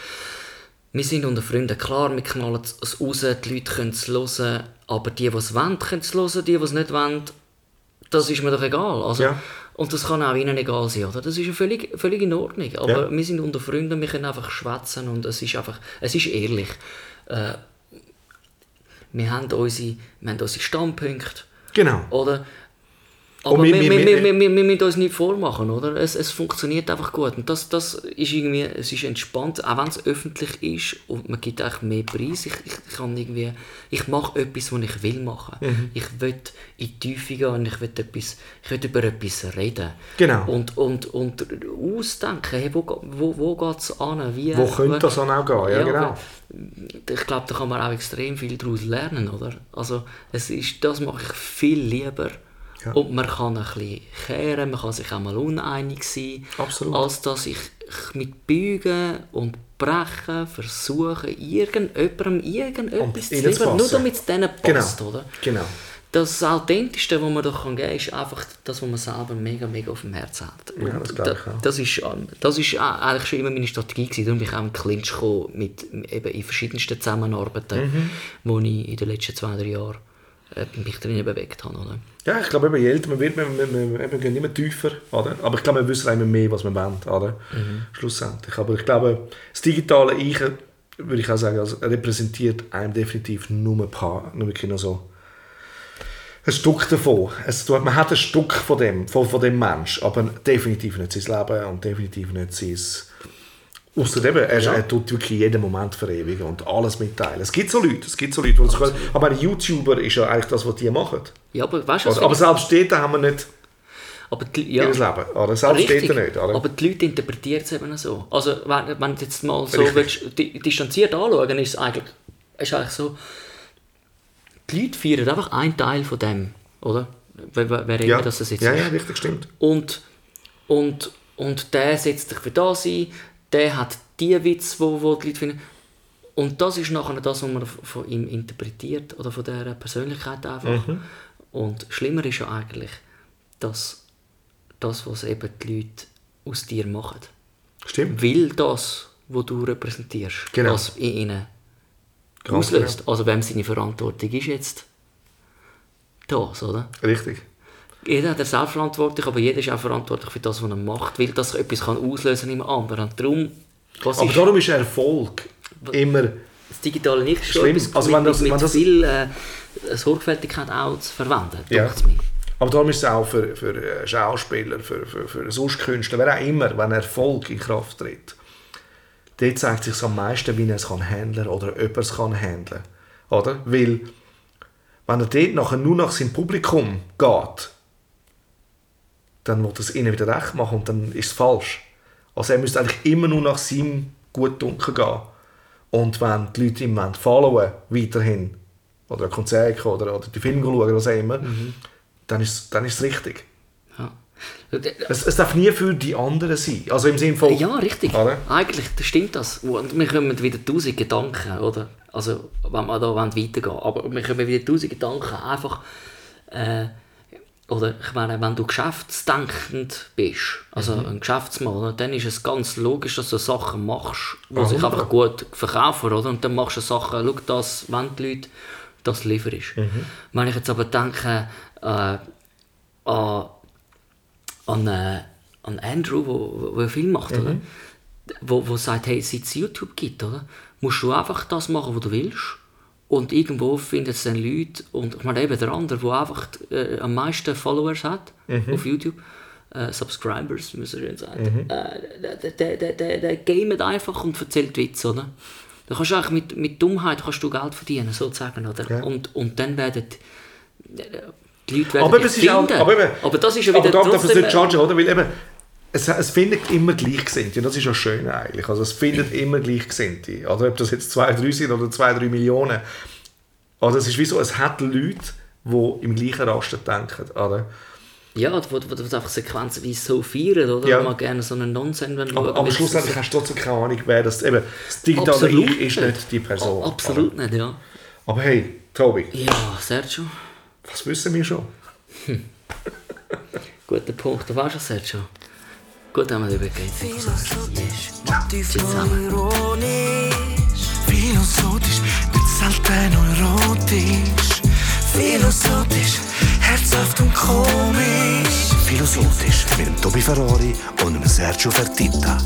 [SPEAKER 4] wir sind unter Freunden, klar, wir knallen es raus, die Leute können es hören, aber die, die es wollen, können es hören, die, die es nicht wollen, das ist mir doch egal. Also, ja. Und das kann auch ihnen egal sein, oder? Das ist ja völlig, völlig in Ordnung. Aber ja. wir sind unter Freunden, wir können einfach schwätzen und es ist einfach, es ist ehrlich. Äh, wir haben unsere, wir haben unsere Standpunkte.
[SPEAKER 3] Genau.
[SPEAKER 4] Oder? Aber wir, wir, wir, wir, wir, müssen uns nicht vormachen, oder? Es, es funktioniert einfach gut. Und das, das ist irgendwie, es ist entspannt, auch wenn es öffentlich ist und man gibt eigentlich mehr Preis. Ich, ich, kann irgendwie, ich mache etwas, was ich will machen. Mhm. Ich will in die Tiefe gehen und ich will, etwas, ich will über etwas reden.
[SPEAKER 3] Genau.
[SPEAKER 4] Und, und, und ausdenken, hey, wo, wo, wo geht es an? Wie,
[SPEAKER 3] wo könnte das dann auch gehen? Ja, ja genau.
[SPEAKER 4] Ich glaube, da kann man auch extrem viel daraus lernen, oder? Also, es ist, das mache ich viel lieber ja. Und man kann ein bisschen kehren, man kann sich auch mal uneinig sein,
[SPEAKER 3] Absolut.
[SPEAKER 4] als dass ich mit Bügen und Brechen versuchen, irgendjemandem irgendetwas zu liefern, nur damit es denen passt,
[SPEAKER 3] Genau.
[SPEAKER 4] oder?
[SPEAKER 3] Genau.
[SPEAKER 4] Das Authentischste, was man doch geben kann, ist einfach das, was man selber mega, mega auf dem Herzen hat.
[SPEAKER 3] Ja, das
[SPEAKER 4] da-
[SPEAKER 3] auch.
[SPEAKER 4] Das ist, ähm, das ist eigentlich schon immer meine Strategie gewesen. Darum bin ich auch im Clinch gekommen mit eben in verschiedensten Zusammenarbeiten,
[SPEAKER 3] Mhm.
[SPEAKER 4] wo ich in den letzten zwei, drei Jahren mich drinnen bewegt habe. Oder?
[SPEAKER 3] Ja, ich glaube, je älter man wird, man, man, man, man geht immer tiefer. Oder? Aber ich glaube, wir wissen immer mehr, was wir wollen. Oder? Schlussendlich. Aber ich glaube, das digitale Ich, würde ich auch sagen, also, repräsentiert einem definitiv nur ein paar, nur wirklich noch so ein Stück davon. Es, man hat ein Stück von dem, von, von dem Mensch, aber definitiv nicht sein Leben und definitiv nicht sein... Ausser eben, er, er tut wirklich jeden Moment verewigen und alles mitteilen. Es gibt so Leute, es gibt so Leute, die können. Aber ein YouTuber ist ja eigentlich das, was die machen.
[SPEAKER 4] Ja, aber weißt du, was
[SPEAKER 3] Oder, aber selbst dort haben wir nicht
[SPEAKER 4] aber die,
[SPEAKER 3] ihr
[SPEAKER 4] ja,
[SPEAKER 3] Leben. Oder? Selbst
[SPEAKER 4] Richtig,
[SPEAKER 3] nicht. Oder?
[SPEAKER 4] aber die Leute interpretieren es eben so. Also wenn, wenn du jetzt mal so willst, di distanziert anschauen, ist es eigentlich, ist eigentlich so, die Leute feiern einfach einen Teil von dem, oder? Wer, wer wer
[SPEAKER 3] ja.
[SPEAKER 4] immer das jetzt
[SPEAKER 3] ja, ja, richtig, stimmt.
[SPEAKER 4] Und, und, und der setzt sich für das ein, der hat die Witze, wo, wo die Leute finden. Und das ist nachher das, was man von ihm interpretiert oder von dieser Persönlichkeit einfach.
[SPEAKER 3] Mhm.
[SPEAKER 4] Und schlimmer ist ja eigentlich, dass das, was eben die Leute aus dir machen.
[SPEAKER 3] Stimmt.
[SPEAKER 4] Will das, was du repräsentierst,
[SPEAKER 3] Genau.
[SPEAKER 4] was in ihnen
[SPEAKER 3] Ganz
[SPEAKER 4] auslöst. Also wem seine Verantwortung ist jetzt das, oder?
[SPEAKER 3] Richtig.
[SPEAKER 4] Jeder hat eine Selbstverantwortung, aber jeder ist auch verantwortlich für das, was er macht, weil das etwas kann auslösen im anderen. Darum, was
[SPEAKER 3] Aber
[SPEAKER 4] ist
[SPEAKER 3] darum ist Erfolg immer...
[SPEAKER 4] das digitale nicht
[SPEAKER 3] Schlimm. Also
[SPEAKER 4] mit,
[SPEAKER 3] wenn das-
[SPEAKER 4] mit,
[SPEAKER 3] wenn das-
[SPEAKER 4] viel äh, Sorgfältigkeit auch zu verwenden,
[SPEAKER 3] Ja. Aber darum ist es auch für, für äh, Schauspieler, für, für, für sonst Künstler, wer auch immer, wenn Erfolg in Kraft tritt, dort zeigt sich am meisten, wie er es kann handeln oder ob er es kann handeln. Oder? Weil, wenn er dort nachher nur nach seinem Publikum geht, dann wird er es ihnen wieder recht machen und dann ist es falsch. Also er müsste eigentlich immer nur nach seinem Gutdunkel gehen. Und wenn die Leute ihm followen weiterhin, oder ein Konzert oder, oder die Filme schauen was auch immer, dann, ist, dann ist es richtig.
[SPEAKER 4] Ja.
[SPEAKER 3] Es, es darf nie für die anderen sein. Also im Sinne von...
[SPEAKER 4] Ja, richtig.
[SPEAKER 3] Oder?
[SPEAKER 4] Eigentlich das stimmt das. Und wir kommen wieder tausend Gedanken, oder? Also, wenn wir da weitergehen wollen. Aber wir kommen wieder tausend Gedanken. Einfach, äh, oder ich meine, wenn du geschäftsdenkend bist, also
[SPEAKER 3] Mhm.
[SPEAKER 4] ein Geschäftsmann, dann ist es ganz logisch, dass du Sachen machst, die sich einfach gut verkaufen, oder? Und dann machst du Sachen, schau das, wenn die Leute das liefern.
[SPEAKER 3] Mhm.
[SPEAKER 4] Wenn ich jetzt aber denke, äh, an an, äh, an Andrew, wo, wo einen Film macht, oder? Wo, wo sagt, hey, seit es YouTube gibt, oder? musst du einfach das machen, was du willst. Und irgendwo finden es dann Leute, und ich meine eben der andere, der einfach äh, am meisten Followers hat auf YouTube, äh, Subscribers, man so schön sagt, äh, der, der, der, der, der gamet einfach und erzählt Witze, oder? Da kannst du mit, mit Dummheit kannst du Geld verdienen, sozusagen, oder?
[SPEAKER 3] Ja.
[SPEAKER 4] Und, und dann werden die Leute werden
[SPEAKER 3] Aber, es ist auch,
[SPEAKER 4] finden.
[SPEAKER 3] aber, eben,
[SPEAKER 4] aber das ist ja
[SPEAKER 3] aber
[SPEAKER 4] wieder
[SPEAKER 3] darum darf man es
[SPEAKER 4] trotzdem...
[SPEAKER 3] nicht judgen, oder? Weil eben, es, es findet immer Gleichgesinnte. Und das ist ja schön eigentlich. Also es findet immer Gleichgesinnte. Oder ob das jetzt zwei, drei sind oder zwei, drei Millionen. Also es ist wie so, es hat Leute, die im gleichen Raster denken. Oder?
[SPEAKER 4] Ja, wo, wo, wo einfach sequenzenweise so feiern, oder?
[SPEAKER 3] Ja.
[SPEAKER 4] Man gerne so einen Nonsens wenn
[SPEAKER 3] Aber, aber schlussendlich hast du trotzdem keine Ahnung, wer das... Eben, das digitale Ich ist nicht die Person.
[SPEAKER 4] A- Absolut nicht, ja.
[SPEAKER 3] Oder? Aber hey, Tobi,
[SPEAKER 4] Ja, Sergio.
[SPEAKER 3] was wissen wir schon?
[SPEAKER 4] Guter Punkt. Du weißt schon, Sergio. Gut haben wir darüber geredet.
[SPEAKER 1] Philosophisch, ironisch Philosophisch, nicht selten erotisch Philosophisch, herzhaft und komisch
[SPEAKER 2] Philosophisch mit dem Tobi Ferrari und dem Sergio Fertitta.